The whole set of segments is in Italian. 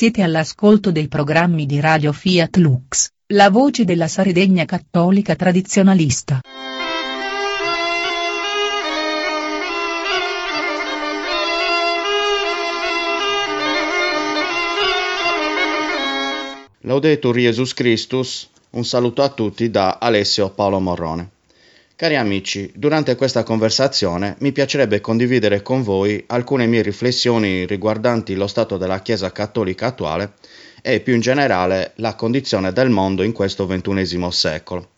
Siete all'ascolto dei programmi di Radio Fiat Lux, la voce della Sardegna cattolica tradizionalista. Laudetur Jesus Christus, un saluto a tutti da Alessio Paolo Morrone. Cari amici, durante questa conversazione mi piacerebbe condividere con voi alcune mie riflessioni riguardanti lo stato della Chiesa cattolica attuale e più in generale la condizione del mondo in questo XXI secolo.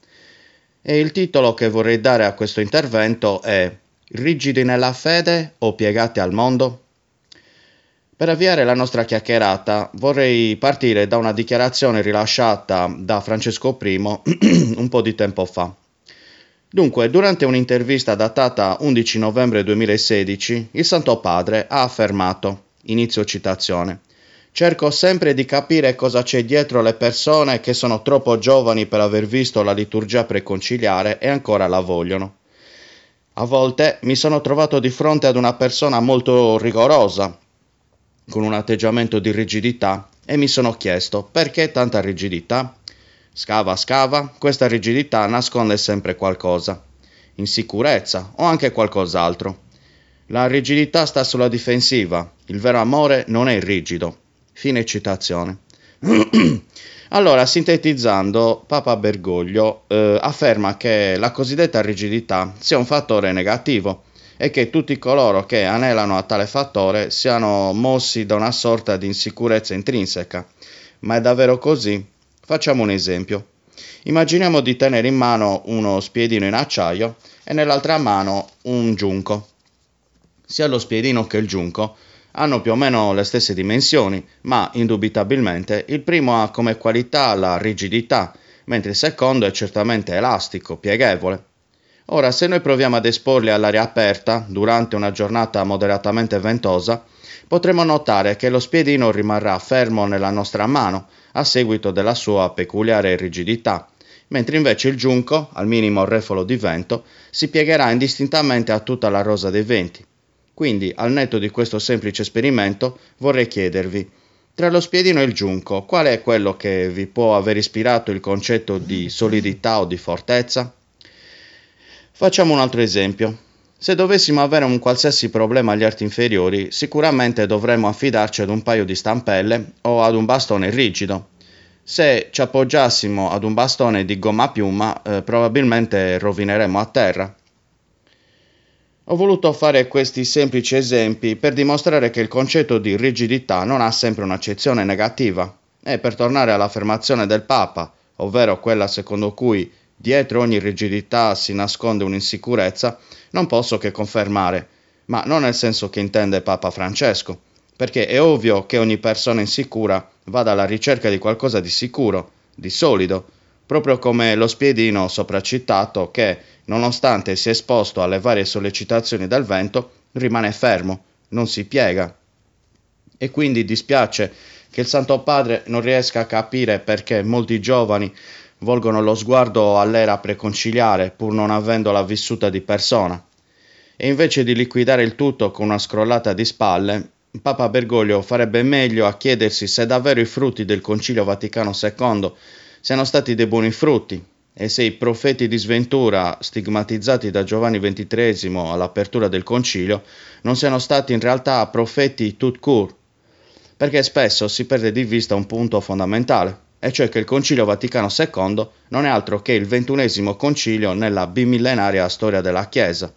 E il titolo che vorrei dare a questo intervento è Rigidi nella fede o piegati al mondo? Per avviare la nostra chiacchierata vorrei partire da una dichiarazione rilasciata da Francesco I un po' di tempo fa. Dunque, durante un'intervista datata 11 novembre 2016, il Santo Padre ha affermato, inizio citazione, Cerco sempre di capire cosa c'è dietro le persone che sono troppo giovani per aver visto la liturgia preconciliare e ancora la vogliono. A volte mi sono trovato di fronte ad una persona molto rigorosa, con un atteggiamento di rigidità, e mi sono chiesto perché tanta rigidità? Scava, scava, questa rigidità nasconde sempre qualcosa. Insicurezza o anche qualcos'altro. La rigidità sta sulla difensiva, il vero amore non è rigido. Fine citazione. allora, sintetizzando, Papa Bergoglio eh, afferma che la cosiddetta rigidità sia un fattore negativo e che tutti coloro che anelano a tale fattore siano mossi da una sorta di insicurezza intrinseca. Ma è davvero così? Facciamo un esempio. Immaginiamo di tenere in mano uno spiedino in acciaio e nell'altra mano un giunco. Sia lo spiedino che il giunco hanno più o meno le stesse dimensioni, ma indubitabilmente il primo ha come qualità la rigidità, mentre il secondo è certamente elastico, pieghevole. Ora, se noi proviamo ad esporli all'aria aperta durante una giornata moderatamente ventosa, potremo notare che lo spiedino rimarrà fermo nella nostra mano, a seguito della sua peculiare rigidità, mentre invece il giunco, al minimo refolo di vento, si piegherà indistintamente a tutta la rosa dei venti. Quindi, al netto di questo semplice esperimento, vorrei chiedervi, tra lo spiedino e il giunco, qual è quello che vi può aver ispirato il concetto di solidità o di fortezza? Facciamo un altro esempio. Se dovessimo avere un qualsiasi problema agli arti inferiori, sicuramente dovremmo affidarci ad un paio di stampelle o ad un bastone rigido. Se ci appoggiassimo ad un bastone di gomma a piuma, eh, probabilmente rovineremmo a terra. Ho voluto fare questi semplici esempi per dimostrare che il concetto di rigidità non ha sempre un'accezione negativa. E per tornare all'affermazione del Papa, ovvero quella secondo cui dietro ogni rigidità si nasconde un'insicurezza, non posso che confermare, ma non nel senso che intende Papa Francesco, perché è ovvio che ogni persona insicura vada alla ricerca di qualcosa di sicuro, di solido, proprio come lo spiedino sopracitato che, nonostante sia esposto alle varie sollecitazioni del vento, rimane fermo, non si piega. E quindi dispiace che il Santo Padre non riesca a capire perché molti giovani volgono lo sguardo all'era preconciliare pur non avendola vissuta di persona. E invece di liquidare il tutto con una scrollata di spalle, Papa Bergoglio farebbe meglio a chiedersi se davvero i frutti del Concilio Vaticano II siano stati dei buoni frutti e se i profeti di sventura stigmatizzati da Giovanni XXIII all'apertura del Concilio non siano stati in realtà profeti tout court, perché spesso si perde di vista un punto fondamentale e cioè che il Concilio Vaticano II non è altro che il ventunesimo concilio nella bimillenaria storia della Chiesa.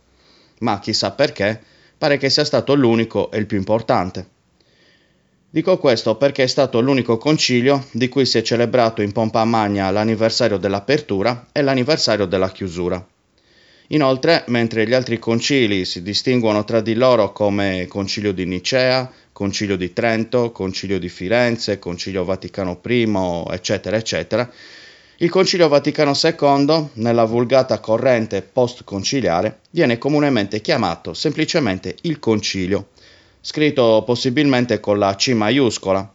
Ma chissà perché, pare che sia stato l'unico e il più importante. Dico questo perché è stato l'unico concilio di cui si è celebrato in pompa magna l'anniversario dell'apertura e l'anniversario della chiusura. Inoltre, mentre gli altri concili si distinguono tra di loro come Concilio di Nicea, Concilio di Trento, Concilio di Firenze, Concilio Vaticano I, eccetera, eccetera, il Concilio Vaticano II, nella vulgata corrente post-conciliare, viene comunemente chiamato semplicemente il Concilio, scritto possibilmente con la C maiuscola,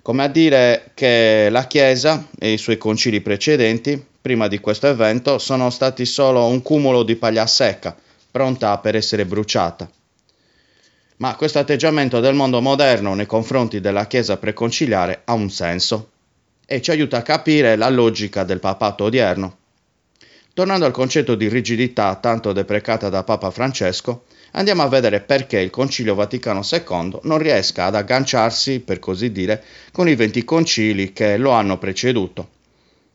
come a dire che la Chiesa e i suoi concili precedenti, prima di questo evento, sono stati solo un cumulo di paglia secca, pronta per essere bruciata. Ma questo atteggiamento del mondo moderno nei confronti della Chiesa preconciliare ha un senso e ci aiuta a capire la logica del papato odierno. Tornando al concetto di rigidità tanto deprecata da Papa Francesco, andiamo a vedere perché il Concilio Vaticano II non riesca ad agganciarsi, per così dire, con i venti concili che lo hanno preceduto.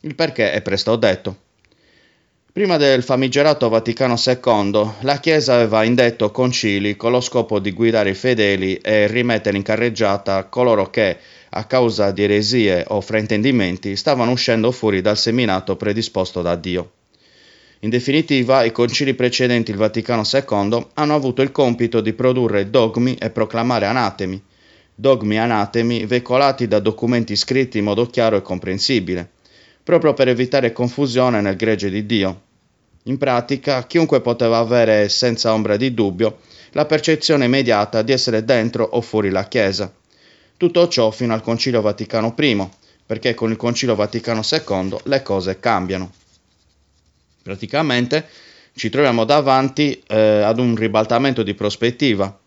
Il perché è presto detto. Prima del famigerato Vaticano II, la Chiesa aveva indetto concili con lo scopo di guidare i fedeli e rimettere in carreggiata coloro che, a causa di eresie o fraintendimenti, stavano uscendo fuori dal seminato predisposto da Dio. In definitiva, i concili precedenti il Vaticano II hanno avuto il compito di produrre dogmi e proclamare anatemi, dogmi anatemi veicolati da documenti scritti in modo chiaro e comprensibile proprio per evitare confusione nel gregge di Dio. In pratica, chiunque poteva avere senza ombra di dubbio la percezione immediata di essere dentro o fuori la Chiesa. Tutto ciò fino al Concilio Vaticano I, perché con il Concilio Vaticano II le cose cambiano. Praticamente ci troviamo davanti eh, ad un ribaltamento di prospettiva.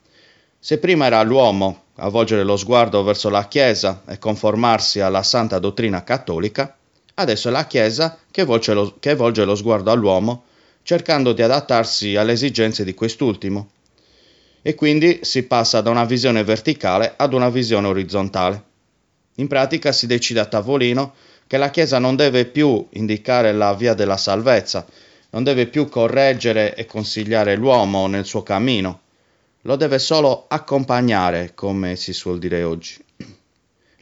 Se prima era l'uomo a volgere lo sguardo verso la Chiesa e conformarsi alla santa dottrina cattolica, Adesso è la Chiesa che volge, lo, che volge lo sguardo all'uomo, cercando di adattarsi alle esigenze di quest'ultimo. E quindi si passa da una visione verticale ad una visione orizzontale. In pratica si decide a tavolino che la Chiesa non deve più indicare la via della salvezza, non deve più correggere e consigliare l'uomo nel suo cammino, lo deve solo accompagnare, come si suol dire oggi.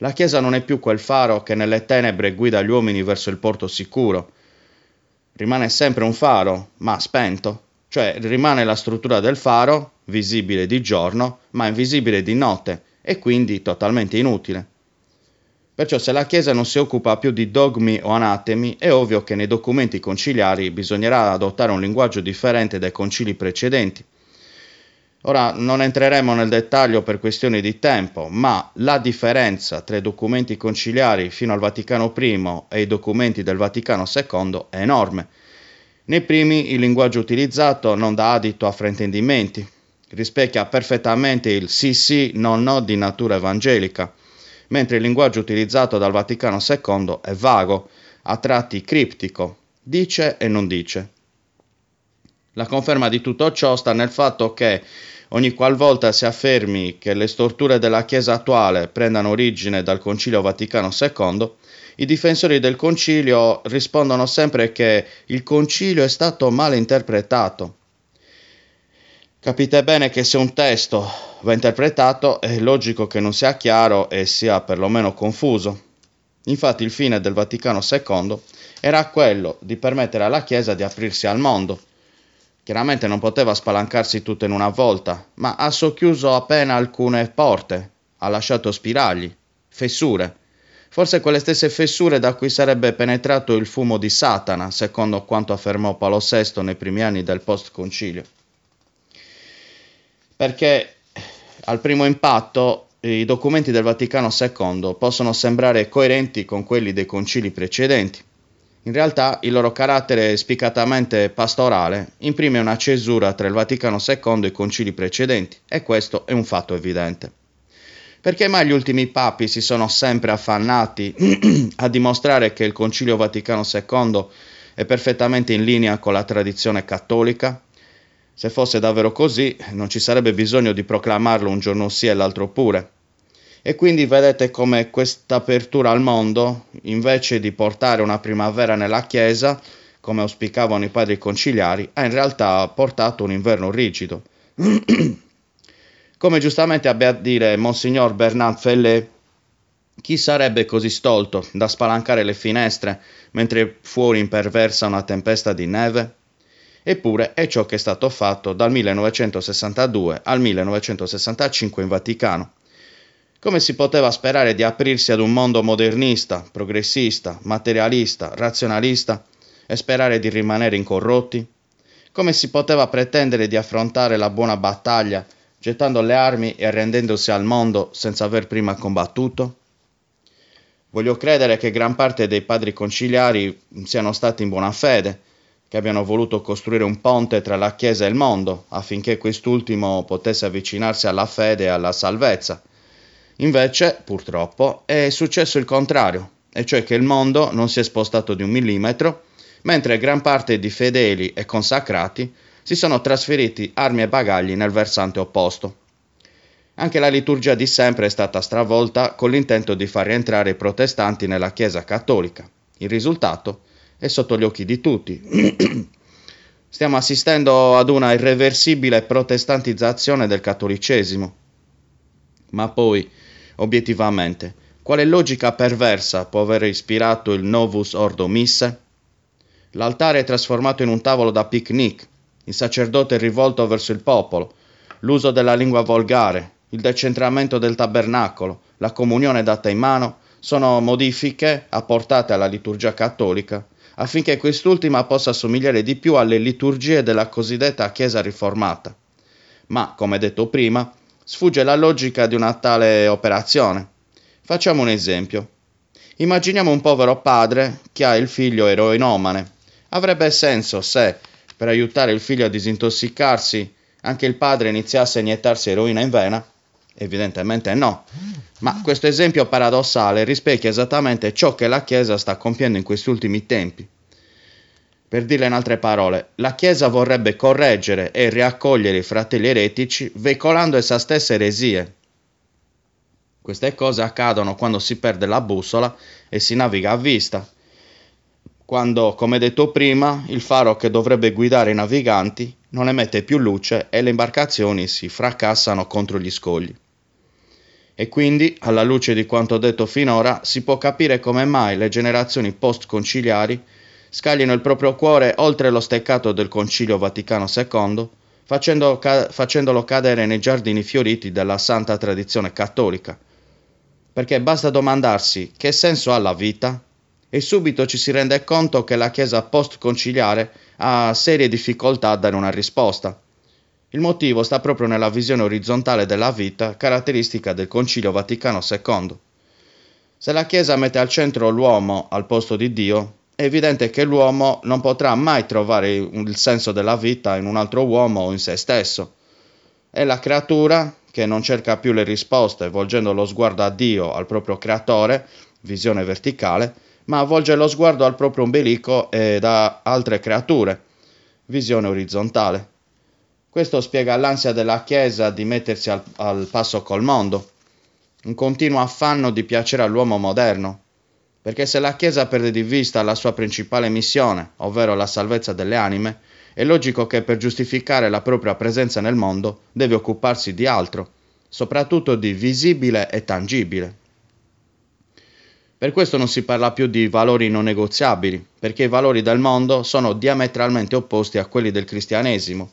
La Chiesa non è più quel faro che nelle tenebre guida gli uomini verso il porto sicuro. Rimane sempre un faro, ma spento, cioè rimane la struttura del faro, visibile di giorno, ma invisibile di notte, e quindi totalmente inutile. Perciò se la Chiesa non si occupa più di dogmi o anatemi, è ovvio che nei documenti conciliari bisognerà adottare un linguaggio differente dai concili precedenti, Ora non entreremo nel dettaglio per questioni di tempo, ma la differenza tra i documenti conciliari fino al Vaticano I e i documenti del Vaticano II è enorme. Nei primi il linguaggio utilizzato non dà adito a fraintendimenti, rispecchia perfettamente il sì sì, no no di natura evangelica, mentre il linguaggio utilizzato dal Vaticano II è vago, a tratti criptico, dice e non dice. La conferma di tutto ciò sta nel fatto che Ogni qualvolta si affermi che le storture della Chiesa attuale prendano origine dal Concilio Vaticano II, i difensori del Concilio rispondono sempre che il Concilio è stato male interpretato. Capite bene che se un testo va interpretato è logico che non sia chiaro e sia perlomeno confuso. Infatti il fine del Vaticano II era quello di permettere alla Chiesa di aprirsi al mondo Chiaramente non poteva spalancarsi tutto in una volta, ma ha socchiuso appena alcune porte, ha lasciato spiragli, fessure. Forse quelle stesse fessure da cui sarebbe penetrato il fumo di Satana, secondo quanto affermò Paolo VI nei primi anni del post-concilio. Perché al primo impatto i documenti del Vaticano II possono sembrare coerenti con quelli dei concili precedenti in realtà il loro carattere spiccatamente pastorale imprime una cesura tra il Vaticano II e i concili precedenti, e questo è un fatto evidente. Perché mai gli ultimi papi si sono sempre affannati a dimostrare che il Concilio Vaticano II è perfettamente in linea con la tradizione cattolica? Se fosse davvero così, non ci sarebbe bisogno di proclamarlo un giorno sì e l'altro pure. E quindi vedete come questa apertura al mondo, invece di portare una primavera nella Chiesa, come auspicavano i padri conciliari, ha in realtà portato un inverno rigido. come giustamente abbia a dire Monsignor Bernard Fellet, chi sarebbe così stolto da spalancare le finestre mentre fuori imperversa una tempesta di neve? Eppure è ciò che è stato fatto dal 1962 al 1965 in Vaticano. Come si poteva sperare di aprirsi ad un mondo modernista, progressista, materialista, razionalista e sperare di rimanere incorrotti? Come si poteva pretendere di affrontare la buona battaglia gettando le armi e arrendendosi al mondo senza aver prima combattuto? Voglio credere che gran parte dei padri conciliari siano stati in buona fede, che abbiano voluto costruire un ponte tra la Chiesa e il mondo, affinché quest'ultimo potesse avvicinarsi alla fede e alla salvezza. Invece, purtroppo, è successo il contrario, e cioè che il mondo non si è spostato di un millimetro, mentre gran parte di fedeli e consacrati si sono trasferiti armi e bagagli nel versante opposto. Anche la liturgia di sempre è stata stravolta con l'intento di far rientrare i protestanti nella Chiesa cattolica. Il risultato è sotto gli occhi di tutti. Stiamo assistendo ad una irreversibile protestantizzazione del cattolicesimo. Ma poi, obiettivamente, quale logica perversa può aver ispirato il Novus Ordo Misse? L'altare è trasformato in un tavolo da picnic, il sacerdote è rivolto verso il popolo, l'uso della lingua volgare, il decentramento del tabernacolo, la comunione data in mano sono modifiche apportate alla liturgia cattolica affinché quest'ultima possa somigliare di più alle liturgie della cosiddetta Chiesa riformata. Ma, come detto prima, sfugge la logica di una tale operazione. Facciamo un esempio. Immaginiamo un povero padre che ha il figlio eroinomane. Avrebbe senso se, per aiutare il figlio a disintossicarsi, anche il padre iniziasse a iniettarsi eroina in vena? Evidentemente no. Ma questo esempio paradossale rispecchia esattamente ciò che la Chiesa sta compiendo in questi ultimi tempi. Per dirla in altre parole, la Chiesa vorrebbe correggere e riaccogliere i fratelli eretici veicolando essa stessa eresie. Queste cose accadono quando si perde la bussola e si naviga a vista. Quando, come detto prima, il faro che dovrebbe guidare i naviganti non emette più luce e le imbarcazioni si fracassano contro gli scogli. E quindi, alla luce di quanto detto finora, si può capire come mai le generazioni post-conciliari scaglino il proprio cuore oltre lo steccato del Concilio Vaticano II, facendo ca- facendolo cadere nei giardini fioriti della santa tradizione cattolica. Perché basta domandarsi che senso ha la vita e subito ci si rende conto che la Chiesa post-conciliare ha serie difficoltà a dare una risposta. Il motivo sta proprio nella visione orizzontale della vita, caratteristica del Concilio Vaticano II. Se la Chiesa mette al centro l'uomo al posto di Dio, è evidente che l'uomo non potrà mai trovare il senso della vita in un altro uomo o in se stesso. È la creatura che non cerca più le risposte volgendo lo sguardo a Dio, al proprio creatore, visione verticale, ma volge lo sguardo al proprio ombelico e da altre creature, visione orizzontale. Questo spiega l'ansia della Chiesa di mettersi al, al passo col mondo, un continuo affanno di piacere all'uomo moderno, perché se la Chiesa perde di vista la sua principale missione, ovvero la salvezza delle anime, è logico che per giustificare la propria presenza nel mondo deve occuparsi di altro, soprattutto di visibile e tangibile. Per questo non si parla più di valori non negoziabili, perché i valori del mondo sono diametralmente opposti a quelli del cristianesimo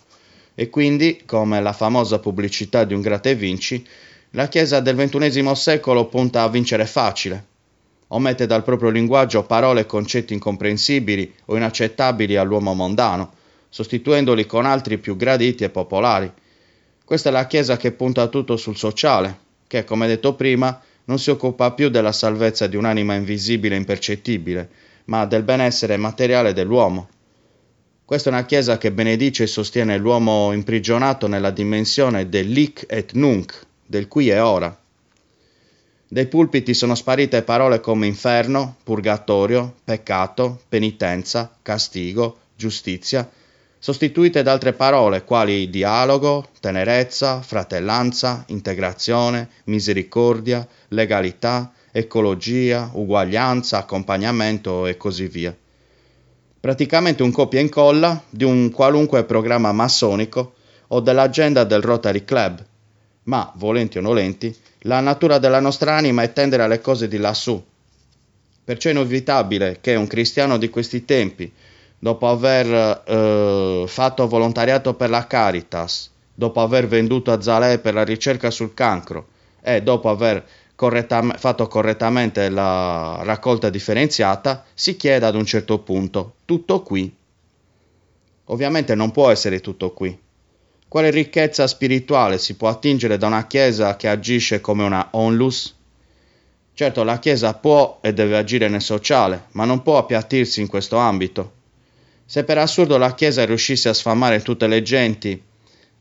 e quindi, come la famosa pubblicità di un gratta e vinci, la Chiesa del XXI secolo punta a vincere facile. Omette dal proprio linguaggio parole e concetti incomprensibili o inaccettabili all'uomo mondano, sostituendoli con altri più graditi e popolari. Questa è la Chiesa che punta tutto sul sociale, che, come detto prima, non si occupa più della salvezza di un'anima invisibile e impercettibile, ma del benessere materiale dell'uomo. Questa è una Chiesa che benedice e sostiene l'uomo imprigionato nella dimensione dell'hic et nunc, del qui e ora. Dai pulpiti sono sparite parole come inferno, purgatorio, peccato, penitenza, castigo, giustizia, sostituite da altre parole quali dialogo, tenerezza, fratellanza, integrazione, misericordia, legalità, ecologia, uguaglianza, accompagnamento e così via praticamente un copia e incolla di un qualunque programma massonico o dell'agenda del Rotary Club. Ma, volenti o nolenti, la natura della nostra anima è tendere alle cose di lassù. Perciò è inevitabile che un cristiano di questi tempi, dopo aver eh, fatto volontariato per la Caritas, dopo aver venduto a Zalè per la ricerca sul cancro e dopo aver correttam- fatto correttamente la raccolta differenziata, si chiede ad un certo punto tutto qui. Ovviamente non può essere tutto qui. Quale ricchezza spirituale si può attingere da una Chiesa che agisce come una onlus? Certo, la Chiesa può e deve agire nel sociale, ma non può appiattirsi in questo ambito. Se per assurdo la Chiesa riuscisse a sfamare tutte le genti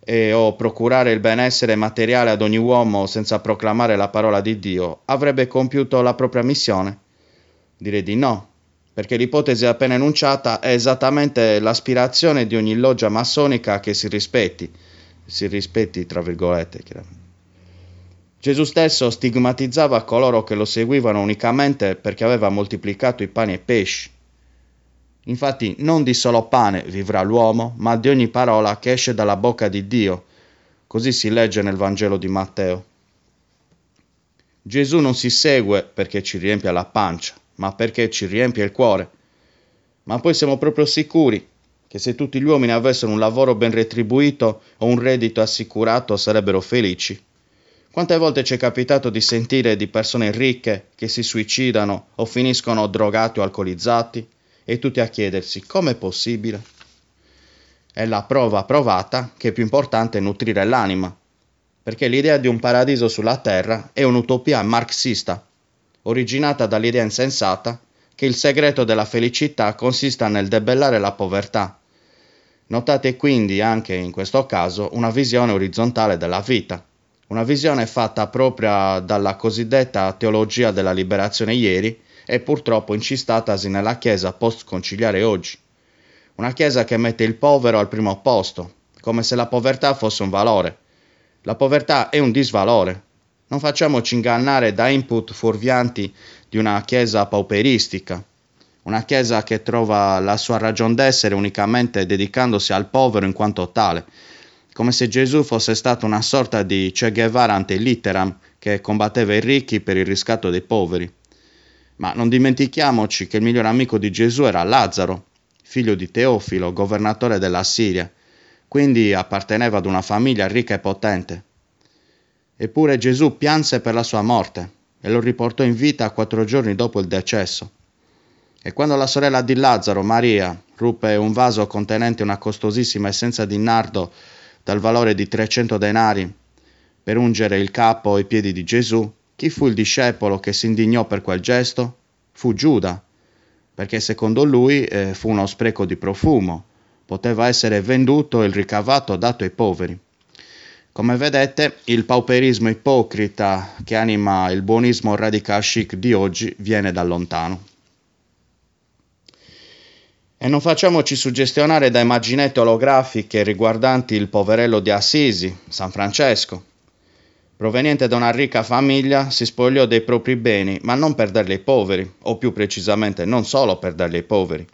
e o procurare il benessere materiale ad ogni uomo senza proclamare la parola di Dio, avrebbe compiuto la propria missione? Direi di no, perché l'ipotesi appena enunciata è esattamente l'aspirazione di ogni loggia massonica che si rispetti, si rispetti tra virgolette. Gesù stesso stigmatizzava coloro che lo seguivano unicamente perché aveva moltiplicato i pani e i pesci. Infatti non di solo pane vivrà l'uomo, ma di ogni parola che esce dalla bocca di Dio. Così si legge nel Vangelo di Matteo. Gesù non si segue perché ci riempie la pancia, ma perché ci riempie il cuore. Ma poi siamo proprio sicuri che se tutti gli uomini avessero un lavoro ben retribuito o un reddito assicurato sarebbero felici. Quante volte ci è capitato di sentire di persone ricche che si suicidano o finiscono drogati o alcolizzati? e tutti a chiedersi come è possibile. È la prova provata che è più importante nutrire l'anima, perché l'idea di un paradiso sulla terra è un'utopia marxista, originata dall'idea insensata che il segreto della felicità consista nel debellare la povertà. Notate quindi anche in questo caso una visione orizzontale della vita, una visione fatta proprio dalla cosiddetta teologia della liberazione ieri, e purtroppo incistatasi nella Chiesa post-conciliare oggi. Una Chiesa che mette il povero al primo posto, come se la povertà fosse un valore. La povertà è un disvalore. Non facciamoci ingannare da input fuorvianti di una Chiesa pauperistica, una Chiesa che trova la sua ragion d'essere unicamente dedicandosi al povero in quanto tale, come se Gesù fosse stato una sorta di Che Guevara ante litteram che combatteva i ricchi per il riscatto dei poveri. Ma non dimentichiamoci che il miglior amico di Gesù era Lazzaro, figlio di Teofilo, governatore della Siria, quindi apparteneva ad una famiglia ricca e potente. Eppure Gesù pianse per la sua morte e lo riportò in vita quattro giorni dopo il decesso. E quando la sorella di Lazzaro, Maria, ruppe un vaso contenente una costosissima essenza di nardo dal valore di 300 denari per ungere il capo e i piedi di Gesù, chi fu il discepolo che si indignò per quel gesto? Fu Giuda, perché secondo lui eh, fu uno spreco di profumo, poteva essere venduto il ricavato dato ai poveri. Come vedete, il pauperismo ipocrita che anima il buonismo radical chic di oggi viene da lontano. E non facciamoci suggestionare da immaginette olografiche riguardanti il poverello di Assisi, San Francesco, Proveniente da una ricca famiglia, si spogliò dei propri beni, ma non per darli ai poveri, o più precisamente non solo per darli ai poveri,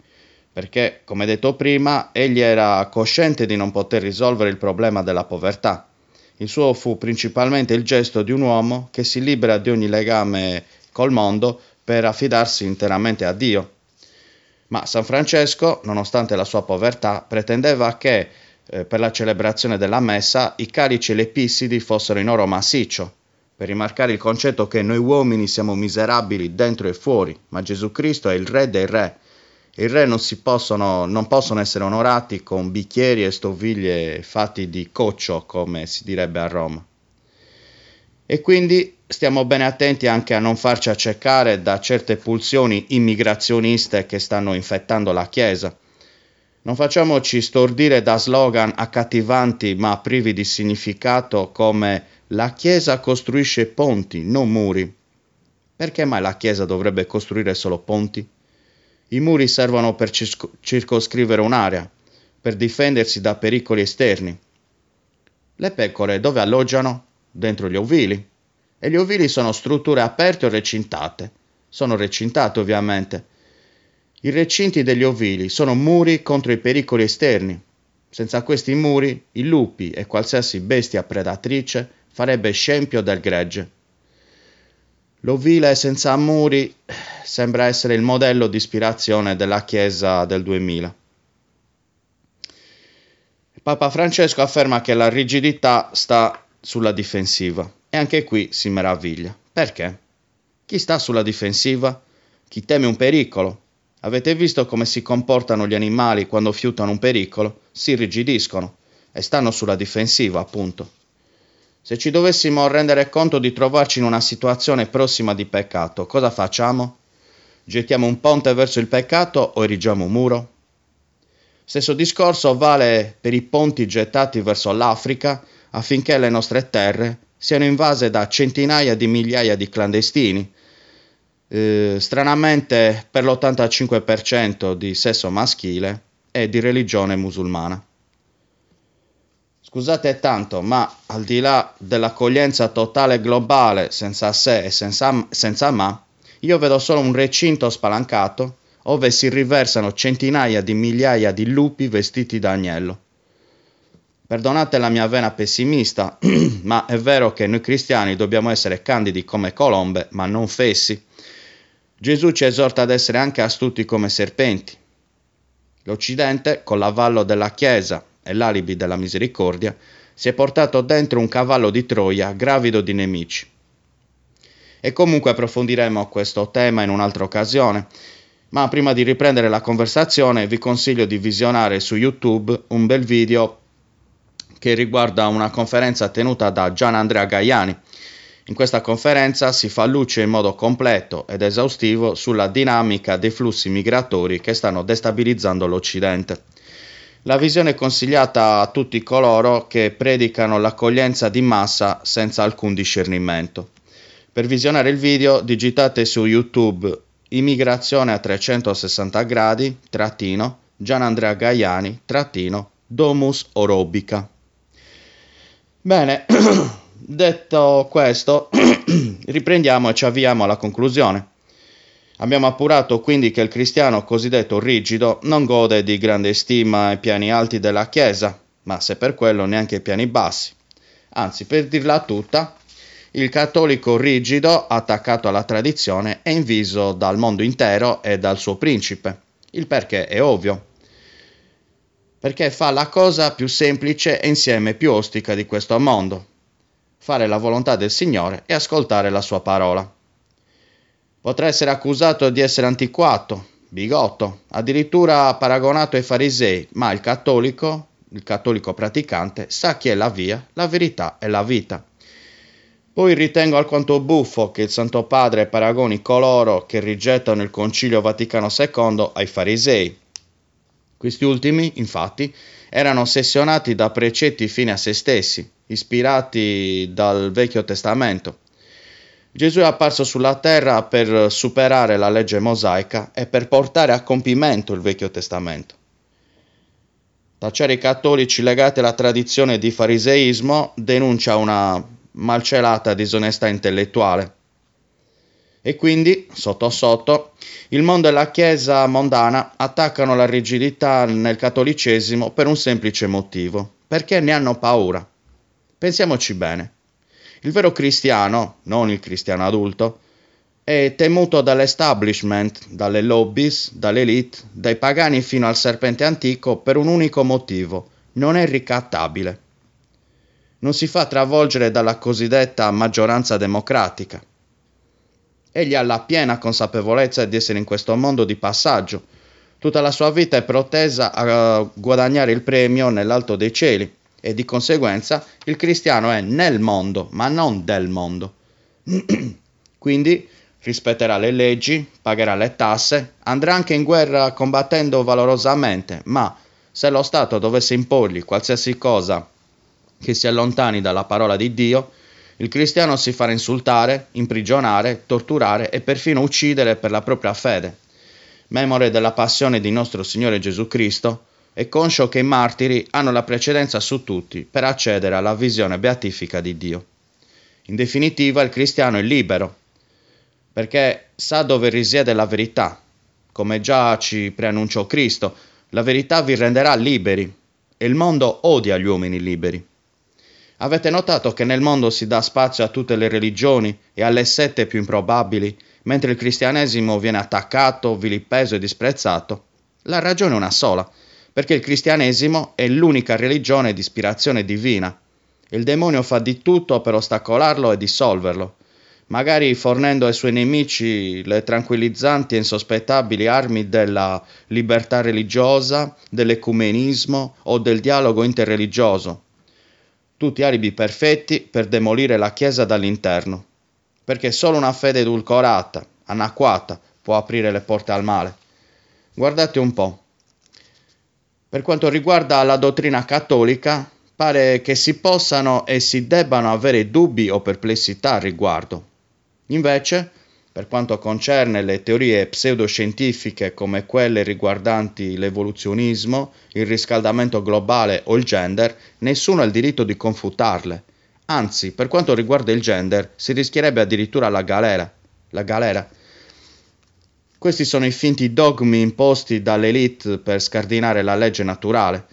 perché, come detto prima, egli era cosciente di non poter risolvere il problema della povertà. Il suo fu principalmente il gesto di un uomo che si libera di ogni legame col mondo per affidarsi interamente a Dio. Ma San Francesco, nonostante la sua povertà, pretendeva che eh, per la celebrazione della messa i calici e le pissidi fossero in oro massiccio, per rimarcare il concetto che noi uomini siamo miserabili dentro e fuori, ma Gesù Cristo è il Re dei Re. I re non, possono, non possono essere onorati con bicchieri e stoviglie fatti di coccio, come si direbbe a Roma. E quindi stiamo bene attenti anche a non farci accecare da certe pulsioni immigrazioniste che stanno infettando la Chiesa non facciamoci stordire da slogan accattivanti ma privi di significato come la Chiesa costruisce ponti, non muri. Perché mai la Chiesa dovrebbe costruire solo ponti? I muri servono per circoscrivere un'area, per difendersi da pericoli esterni. Le pecore dove alloggiano? Dentro gli ovili. E gli ovili sono strutture aperte o recintate. Sono recintate ovviamente i recinti degli ovili sono muri contro i pericoli esterni. Senza questi muri, i lupi e qualsiasi bestia predatrice farebbe scempio del gregge. L'ovile senza muri sembra essere il modello di ispirazione della Chiesa del 2000. Papa Francesco afferma che la rigidità sta sulla difensiva e anche qui si meraviglia. Perché? Chi sta sulla difensiva? Chi teme un pericolo, Avete visto come si comportano gli animali quando fiutano un pericolo? Si irrigidiscono e stanno sulla difensiva, appunto. Se ci dovessimo rendere conto di trovarci in una situazione prossima di peccato, cosa facciamo? Gettiamo un ponte verso il peccato o erigiamo un muro? Stesso discorso vale per i ponti gettati verso l'Africa affinché le nostre terre siano invase da centinaia di migliaia di clandestini, eh, stranamente per l'85% di sesso maschile e di religione musulmana. Scusate tanto, ma al di là dell'accoglienza totale globale senza se e senza, senza ma, io vedo solo un recinto spalancato ove si riversano centinaia di migliaia di lupi vestiti da agnello. Perdonate la mia vena pessimista, ma è vero che noi cristiani dobbiamo essere candidi come colombe, ma non fessi. Gesù ci esorta ad essere anche astuti come serpenti. L'Occidente, con l'avallo della Chiesa e l'alibi della misericordia, si è portato dentro un cavallo di Troia gravido di nemici. E comunque approfondiremo questo tema in un'altra occasione, ma prima di riprendere la conversazione vi consiglio di visionare su YouTube un bel video che riguarda una conferenza tenuta da Gian Andrea Gaiani. In questa conferenza si fa luce in modo completo ed esaustivo sulla dinamica dei flussi migratori che stanno destabilizzando l'Occidente. La visione è consigliata a tutti coloro che predicano l'accoglienza di massa senza alcun discernimento. Per visionare il video digitate su YouTube Immigrazione a 360 gradi, trattino, Gian Andrea Gaiani, trattino, Domus Orobica. Bene, detto questo, riprendiamo e ci avviamo alla conclusione. Abbiamo appurato quindi che il cristiano cosiddetto rigido non gode di grande stima ai piani alti della Chiesa, ma se per quello neanche ai piani bassi. Anzi, per dirla tutta, il cattolico rigido, attaccato alla tradizione, è inviso dal mondo intero e dal suo principe. Il perché è ovvio perché fa la cosa più semplice e insieme più ostica di questo mondo, fare la volontà del Signore e ascoltare la sua parola. Potrà essere accusato di essere antiquato, bigotto, addirittura paragonato ai farisei, ma il cattolico, il cattolico praticante, sa chi è la via, la verità e la vita. Poi ritengo alquanto buffo che il Santo Padre paragoni coloro che rigettano il Concilio Vaticano II ai farisei, questi ultimi, infatti, erano ossessionati da precetti fini a se stessi, ispirati dal Vecchio Testamento. Gesù è apparso sulla terra per superare la legge mosaica e per portare a compimento il Vecchio Testamento. Tacciare i cattolici legati alla tradizione di fariseismo denuncia una malcelata disonestà intellettuale e quindi, sotto sotto, il mondo e la Chiesa mondana attaccano la rigidità nel cattolicesimo per un semplice motivo, perché ne hanno paura. Pensiamoci bene. Il vero cristiano, non il cristiano adulto, è temuto dall'establishment, dalle lobbies, dall'elite, dai pagani fino al serpente antico per un unico motivo, non è ricattabile. Non si fa travolgere dalla cosiddetta maggioranza democratica Egli ha la piena consapevolezza di essere in questo mondo di passaggio. Tutta la sua vita è protesa a guadagnare il premio nell'alto dei cieli e di conseguenza il cristiano è nel mondo, ma non del mondo. Quindi rispetterà le leggi, pagherà le tasse, andrà anche in guerra combattendo valorosamente, ma se lo Stato dovesse imporgli qualsiasi cosa che si allontani dalla parola di Dio, il cristiano si farà insultare, imprigionare, torturare e perfino uccidere per la propria fede. Memore della passione di nostro Signore Gesù Cristo, è conscio che i martiri hanno la precedenza su tutti per accedere alla visione beatifica di Dio. In definitiva, il cristiano è libero, perché sa dove risiede la verità. Come già ci preannunciò Cristo, la verità vi renderà liberi e il mondo odia gli uomini liberi. Avete notato che nel mondo si dà spazio a tutte le religioni e alle sette più improbabili, mentre il cristianesimo viene attaccato, vilipeso e disprezzato? La ragione è una sola, perché il cristianesimo è l'unica religione di ispirazione divina. Il demonio fa di tutto per ostacolarlo e dissolverlo, magari fornendo ai suoi nemici le tranquillizzanti e insospettabili armi della libertà religiosa, dell'ecumenismo o del dialogo interreligioso tutti alibi perfetti per demolire la Chiesa dall'interno, perché solo una fede edulcorata, anacquata, può aprire le porte al male. Guardate un po'. Per quanto riguarda la dottrina cattolica, pare che si possano e si debbano avere dubbi o perplessità al riguardo. Invece, per quanto concerne le teorie pseudoscientifiche come quelle riguardanti l'evoluzionismo, il riscaldamento globale o il gender, nessuno ha il diritto di confutarle. Anzi, per quanto riguarda il gender, si rischierebbe addirittura la galera. La galera. Questi sono i finti dogmi imposti dall'elite per scardinare la legge naturale.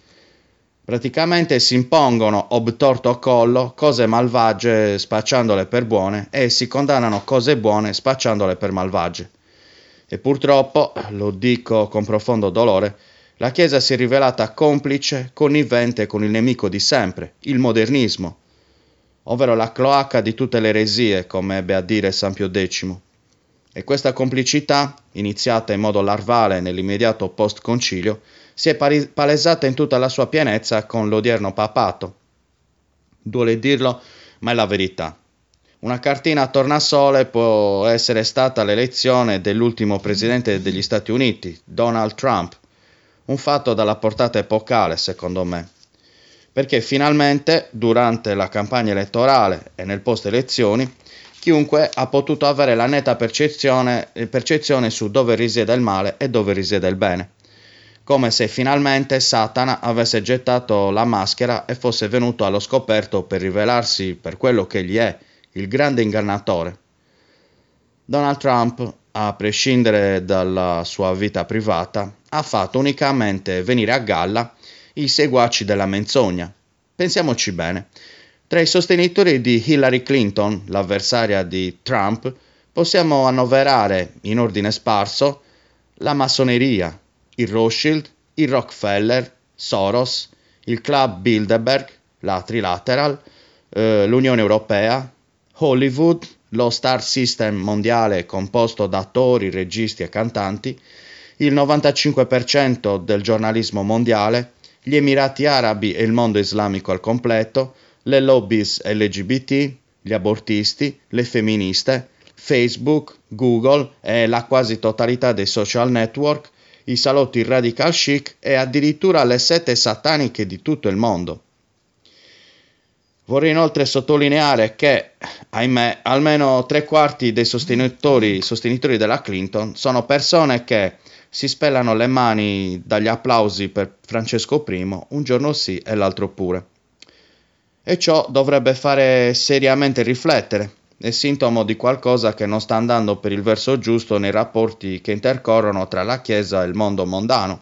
Praticamente si impongono obtorto collo cose malvagie spacciandole per buone e si condannano cose buone spacciandole per malvagie. E purtroppo, lo dico con profondo dolore, la Chiesa si è rivelata complice, connivente con il nemico di sempre, il modernismo, ovvero la cloaca di tutte le eresie, come ebbe a dire San Pio X. E questa complicità, iniziata in modo larvale nell'immediato post-concilio, si è palesata in tutta la sua pienezza con l'odierno papato. Duole dirlo, ma è la verità. Una cartina a tornasole può essere stata l'elezione dell'ultimo presidente degli Stati Uniti, Donald Trump, un fatto dalla portata epocale, secondo me, perché finalmente, durante la campagna elettorale e nel post elezioni, chiunque ha potuto avere la netta percezione, percezione su dove risiede il male e dove risiede il bene come se finalmente Satana avesse gettato la maschera e fosse venuto allo scoperto per rivelarsi per quello che egli è, il grande ingannatore. Donald Trump, a prescindere dalla sua vita privata, ha fatto unicamente venire a galla i seguaci della menzogna. Pensiamoci bene. Tra i sostenitori di Hillary Clinton, l'avversaria di Trump, possiamo annoverare, in ordine sparso, la massoneria, il Rothschild, il Rockefeller, Soros, il Club Bilderberg, la Trilateral, eh, l'Unione Europea, Hollywood, lo Star System mondiale composto da attori, registi e cantanti, il 95% del giornalismo mondiale, gli Emirati Arabi e il mondo islamico al completo, le lobbies LGBT, gli abortisti, le femministe, Facebook, Google e la quasi totalità dei social network, i salotti radical chic e addirittura le sette sataniche di tutto il mondo. Vorrei inoltre sottolineare che, ahimè, almeno tre quarti dei sostenitori, sostenitori della Clinton sono persone che si spellano le mani dagli applausi per Francesco I un giorno sì e l'altro pure. E ciò dovrebbe fare seriamente riflettere è sintomo di qualcosa che non sta andando per il verso giusto nei rapporti che intercorrono tra la Chiesa e il mondo mondano.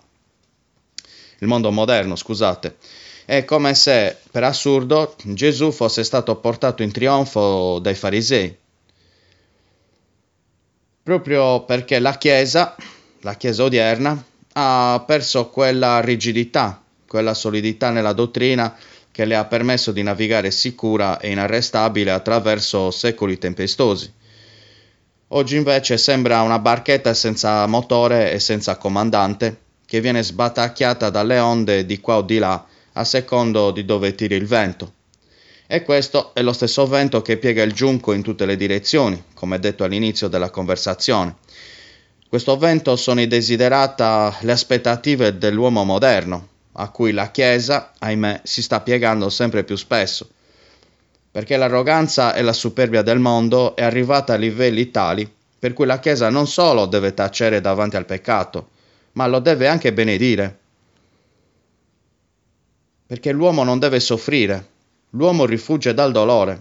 Il mondo moderno, scusate. È come se, per assurdo, Gesù fosse stato portato in trionfo dai farisei. Proprio perché la Chiesa, la Chiesa odierna, ha perso quella rigidità, quella solidità nella dottrina che le ha permesso di navigare sicura e inarrestabile attraverso secoli tempestosi. Oggi invece sembra una barchetta senza motore e senza comandante, che viene sbatacchiata dalle onde di qua o di là, a secondo di dove tiri il vento. E questo è lo stesso vento che piega il giunco in tutte le direzioni, come detto all'inizio della conversazione. Questo vento sono i desiderata, le aspettative dell'uomo moderno, a cui la Chiesa, ahimè, si sta piegando sempre più spesso, perché l'arroganza e la superbia del mondo è arrivata a livelli tali per cui la Chiesa non solo deve tacere davanti al peccato, ma lo deve anche benedire. Perché l'uomo non deve soffrire, l'uomo rifugge dal dolore.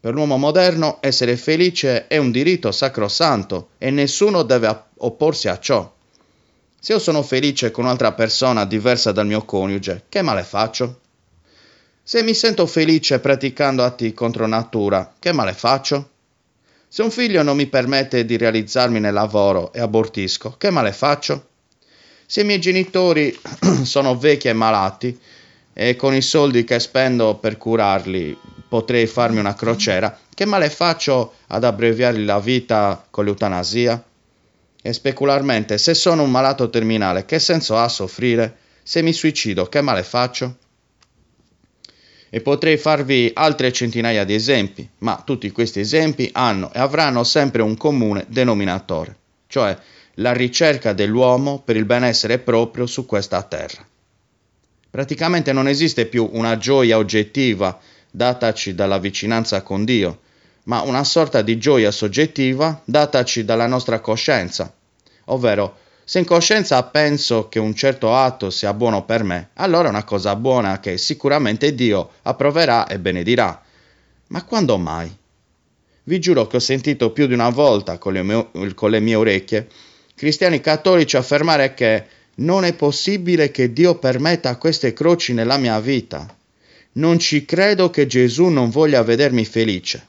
Per l'uomo moderno essere felice è un diritto sacrosanto e nessuno deve opporsi a ciò. Se io sono felice con un'altra persona diversa dal mio coniuge, che male faccio? Se mi sento felice praticando atti contro natura, che male faccio? Se un figlio non mi permette di realizzarmi nel lavoro e abortisco, che male faccio? Se i miei genitori sono vecchi e malati e con i soldi che spendo per curarli potrei farmi una crociera, che male faccio ad abbreviargli la vita con l'eutanasia? E specularmente, se sono un malato terminale, che senso ha soffrire? Se mi suicido, che male faccio? E potrei farvi altre centinaia di esempi, ma tutti questi esempi hanno e avranno sempre un comune denominatore, cioè la ricerca dell'uomo per il benessere proprio su questa terra. Praticamente non esiste più una gioia oggettiva dataci dalla vicinanza con Dio, ma una sorta di gioia soggettiva dataci dalla nostra coscienza, ovvero se in coscienza penso che un certo atto sia buono per me, allora è una cosa buona che sicuramente Dio approverà e benedirà. Ma quando mai? Vi giuro che ho sentito più di una volta con le mie, con le mie orecchie cristiani cattolici affermare che non è possibile che Dio permetta queste croci nella mia vita. Non ci credo che Gesù non voglia vedermi felice.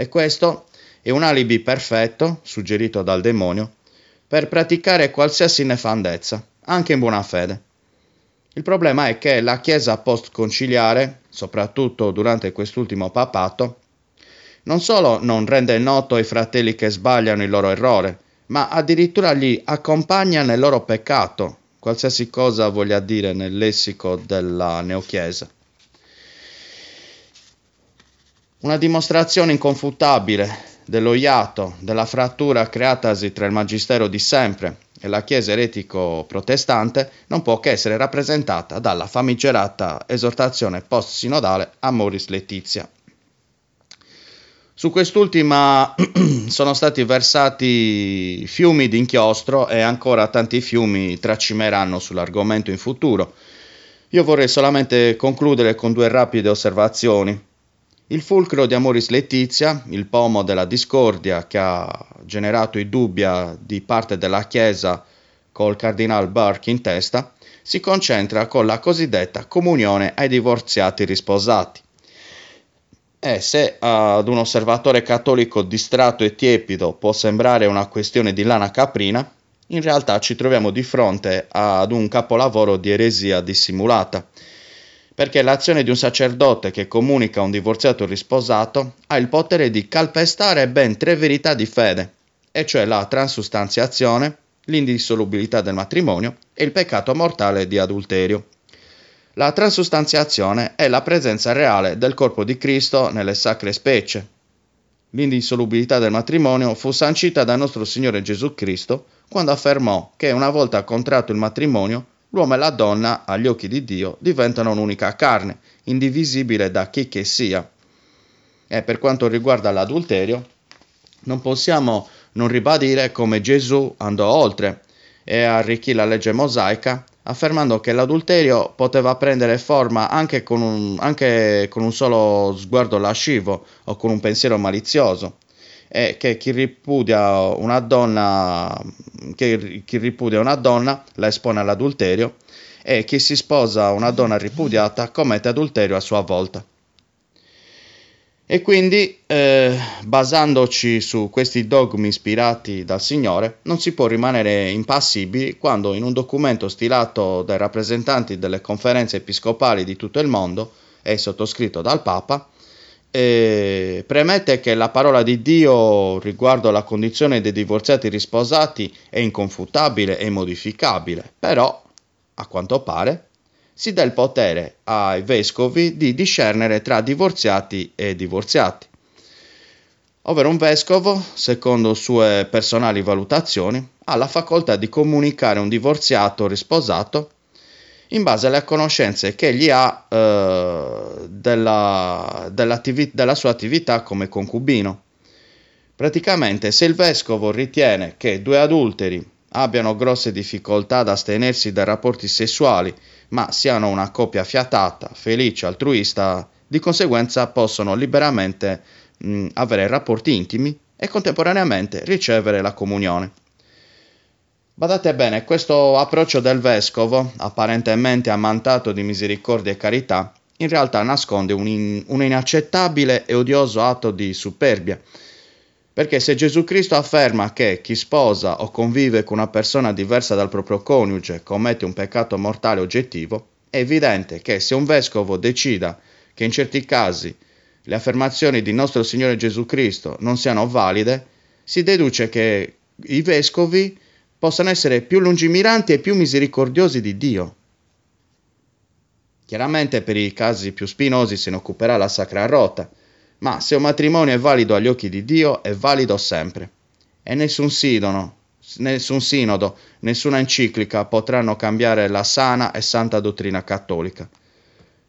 E questo è un alibi perfetto, suggerito dal demonio, per praticare qualsiasi nefandezza, anche in buona fede. Il problema è che la Chiesa post-conciliare, soprattutto durante quest'ultimo papato, non solo non rende noto ai fratelli che sbagliano il loro errore, ma addirittura li accompagna nel loro peccato, qualsiasi cosa voglia dire nel lessico della neochiesa. Una dimostrazione inconfutabile dello iato, della frattura creatasi tra il magistero di sempre e la Chiesa eretico-protestante non può che essere rappresentata dalla famigerata esortazione post-sinodale Amoris Letizia. Su quest'ultima sono stati versati fiumi di inchiostro e ancora tanti fiumi tracimeranno sull'argomento in futuro. Io vorrei solamente concludere con due rapide osservazioni. Il fulcro di Amoris Letizia, il pomo della discordia che ha generato i dubbi di parte della Chiesa col cardinal Burke in testa, si concentra con la cosiddetta comunione ai divorziati risposati. E se ad un osservatore cattolico distratto e tiepido può sembrare una questione di lana caprina, in realtà ci troviamo di fronte ad un capolavoro di eresia dissimulata, perché l'azione di un sacerdote che comunica un divorziato risposato ha il potere di calpestare ben tre verità di fede, e cioè la transustanziazione, l'indissolubilità del matrimonio e il peccato mortale di adulterio. La transustanziazione è la presenza reale del corpo di Cristo nelle sacre specie. L'indissolubilità del matrimonio fu sancita da nostro Signore Gesù Cristo quando affermò che una volta contratto il matrimonio, l'uomo e la donna, agli occhi di Dio, diventano un'unica carne, indivisibile da chi che sia. E per quanto riguarda l'adulterio, non possiamo non ribadire come Gesù andò oltre e arricchì la legge mosaica affermando che l'adulterio poteva prendere forma anche con, un, anche con un solo sguardo lascivo o con un pensiero malizioso e che chi ripudia una donna, che, chi ripudia una donna la espone all'adulterio e chi si sposa una donna ripudiata commette adulterio a sua volta. E quindi, eh, basandoci su questi dogmi ispirati dal Signore, non si può rimanere impassibili quando in un documento stilato dai rappresentanti delle conferenze episcopali di tutto il mondo e sottoscritto dal Papa, eh, premette che la parola di Dio riguardo alla condizione dei divorziati risposati è inconfutabile e immodificabile, però, a quanto pare, si dà il potere ai vescovi di discernere tra divorziati e divorziati. Ovvero un vescovo, secondo sue personali valutazioni, ha la facoltà di comunicare un divorziato risposato in base alle conoscenze che egli ha eh, della, della sua attività come concubino. Praticamente, se il vescovo ritiene che due adulteri abbiano grosse difficoltà ad astenersi dai rapporti sessuali ma siano una coppia fiatata, felice, altruista, di conseguenza possono liberamente mh, avere rapporti intimi e contemporaneamente ricevere la comunione. Badate bene, questo approccio del vescovo, apparentemente ammantato di misericordia e carità, in realtà nasconde un, in, un inaccettabile e odioso atto di superbia. Perché se Gesù Cristo afferma che chi sposa o convive con una persona diversa dal proprio coniuge commette un peccato mortale oggettivo, è evidente che se un vescovo decida che in certi casi le affermazioni di nostro Signore Gesù Cristo non siano valide, si deduce che i vescovi possano essere più lungimiranti e più misericordiosi di Dio. Chiaramente per i casi più spinosi se ne occuperà la Sacra Rota, ma se un matrimonio è valido agli occhi di Dio, è valido sempre. E nessun sidono, nessun sinodo, nessuna enciclica potranno cambiare la sana e santa dottrina cattolica.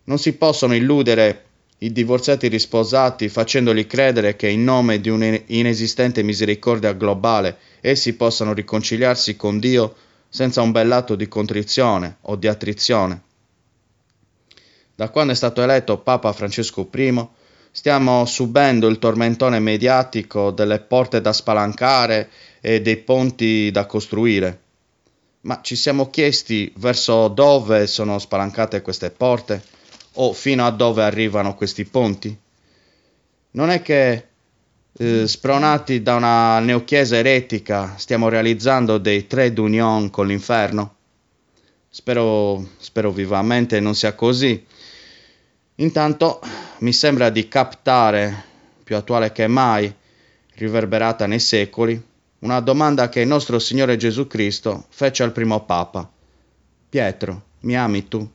Non si possono illudere i divorziati risposati facendoli credere che in nome di un'inesistente misericordia globale essi possano riconciliarsi con Dio senza un bell'atto di contrizione o di attrizione. Da quando è stato eletto Papa Francesco I, stiamo subendo il tormentone mediatico delle porte da spalancare e dei ponti da costruire. Ma ci siamo chiesti verso dove sono spalancate queste porte o fino a dove arrivano questi ponti? Non è che eh, spronati da una neochiesa eretica stiamo realizzando dei trade union con l'inferno? Spero, spero vivamente non sia così. Intanto mi sembra di captare, più attuale che mai, riverberata nei secoli, una domanda che il nostro Signore Gesù Cristo fece al primo Papa. Pietro, mi ami tu?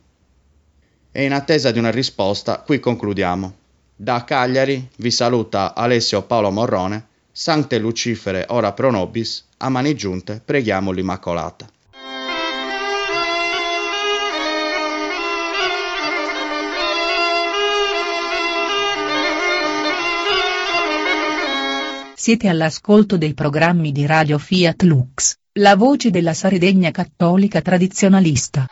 E in attesa di una risposta, qui concludiamo. Da Cagliari vi saluta Alessio Paolo Morrone, Sancte Lucifere ora pro nobis, a mani giunte preghiamo l'Immacolata. Siete all'ascolto dei programmi di Radio Fiat Lux, la voce della Sardegna cattolica tradizionalista.